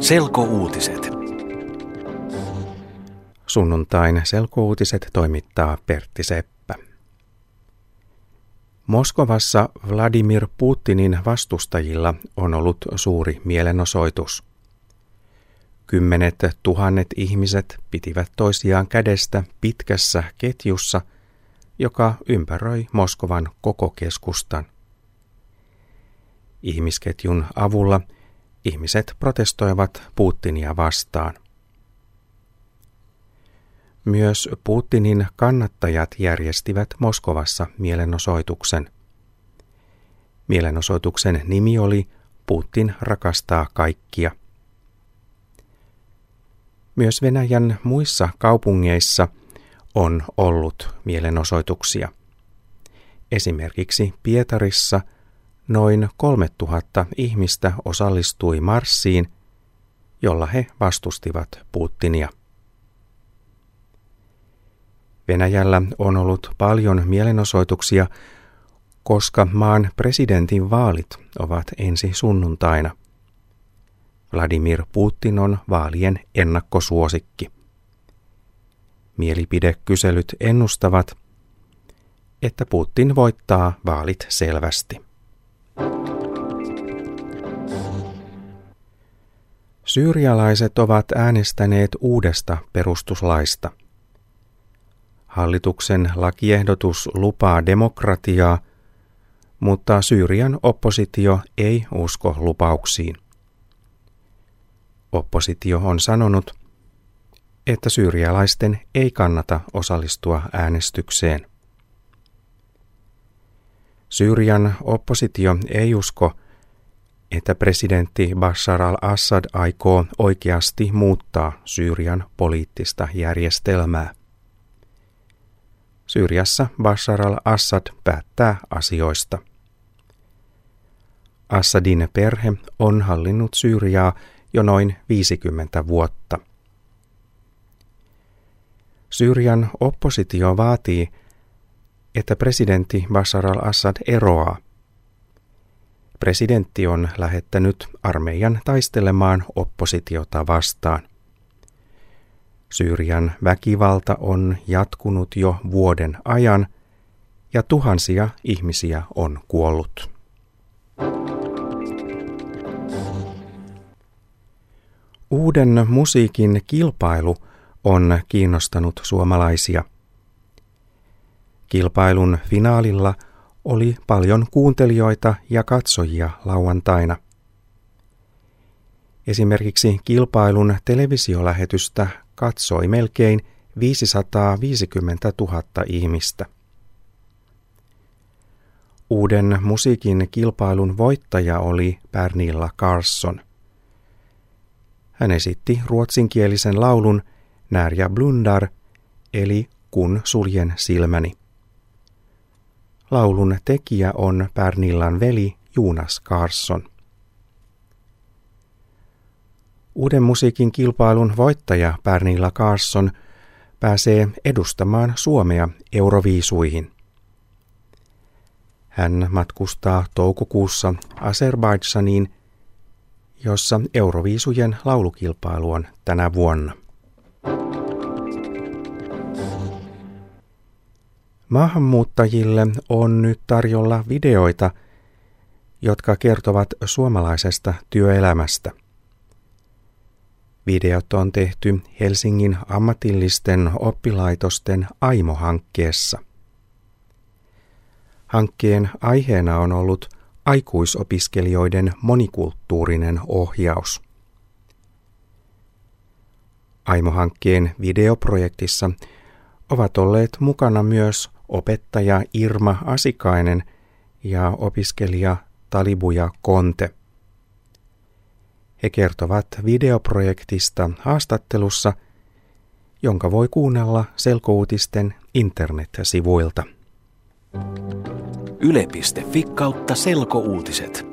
Selkouutiset. Sunnuntain selkouutiset toimittaa Pertti Seppä. Moskovassa Vladimir Putinin vastustajilla on ollut suuri mielenosoitus. Kymmenet tuhannet ihmiset pitivät toisiaan kädestä pitkässä ketjussa, joka ympäröi Moskovan koko keskustan. Ihmisketjun avulla ihmiset protestoivat Putinia vastaan. Myös Putinin kannattajat järjestivät Moskovassa mielenosoituksen. Mielenosoituksen nimi oli Putin rakastaa kaikkia. Myös Venäjän muissa kaupungeissa on ollut mielenosoituksia. Esimerkiksi Pietarissa noin 3000 ihmistä osallistui marssiin, jolla he vastustivat Putinia. Venäjällä on ollut paljon mielenosoituksia, koska maan presidentin vaalit ovat ensi sunnuntaina. Vladimir Putin on vaalien ennakkosuosikki. Mielipidekyselyt ennustavat, että Putin voittaa vaalit selvästi. Syyrialaiset ovat äänestäneet uudesta perustuslaista. Hallituksen lakiehdotus lupaa demokratiaa, mutta Syyrian oppositio ei usko lupauksiin. Oppositio on sanonut, että syyrialaisten ei kannata osallistua äänestykseen. Syyrian oppositio ei usko, että presidentti Bashar al-Assad aikoo oikeasti muuttaa Syyrian poliittista järjestelmää. Syyriassa Bashar al-Assad päättää asioista. Assadin perhe on hallinnut Syyriaa jo noin 50 vuotta. Syyrian oppositio vaatii, että presidentti Bashar al-Assad eroaa. Presidentti on lähettänyt armeijan taistelemaan oppositiota vastaan. Syyrian väkivalta on jatkunut jo vuoden ajan ja tuhansia ihmisiä on kuollut. Uuden musiikin kilpailu on kiinnostanut suomalaisia. Kilpailun finaalilla oli paljon kuuntelijoita ja katsojia lauantaina. Esimerkiksi kilpailun televisiolähetystä katsoi melkein 550 000 ihmistä. Uuden musiikin kilpailun voittaja oli Pernilla Carson. Hän esitti ruotsinkielisen laulun Närja blundar, eli Kun suljen silmäni. Laulun tekijä on Pernillan veli Juunas Carson. Uuden musiikin kilpailun voittaja Pernilla Carson pääsee edustamaan Suomea Euroviisuihin. Hän matkustaa toukokuussa Azerbaidsaniin, jossa Euroviisujen laulukilpailu on tänä vuonna. Maahanmuuttajille on nyt tarjolla videoita, jotka kertovat suomalaisesta työelämästä. Videot on tehty Helsingin ammatillisten oppilaitosten AIMO-hankkeessa. Hankkeen aiheena on ollut aikuisopiskelijoiden monikulttuurinen ohjaus. AIMO-hankkeen videoprojektissa ovat olleet mukana myös opettaja Irma Asikainen ja opiskelija Talibuja Konte. He kertovat videoprojektista haastattelussa, jonka voi kuunnella selkouutisten internet-sivuilta. Yle.fi kautta selkouutiset.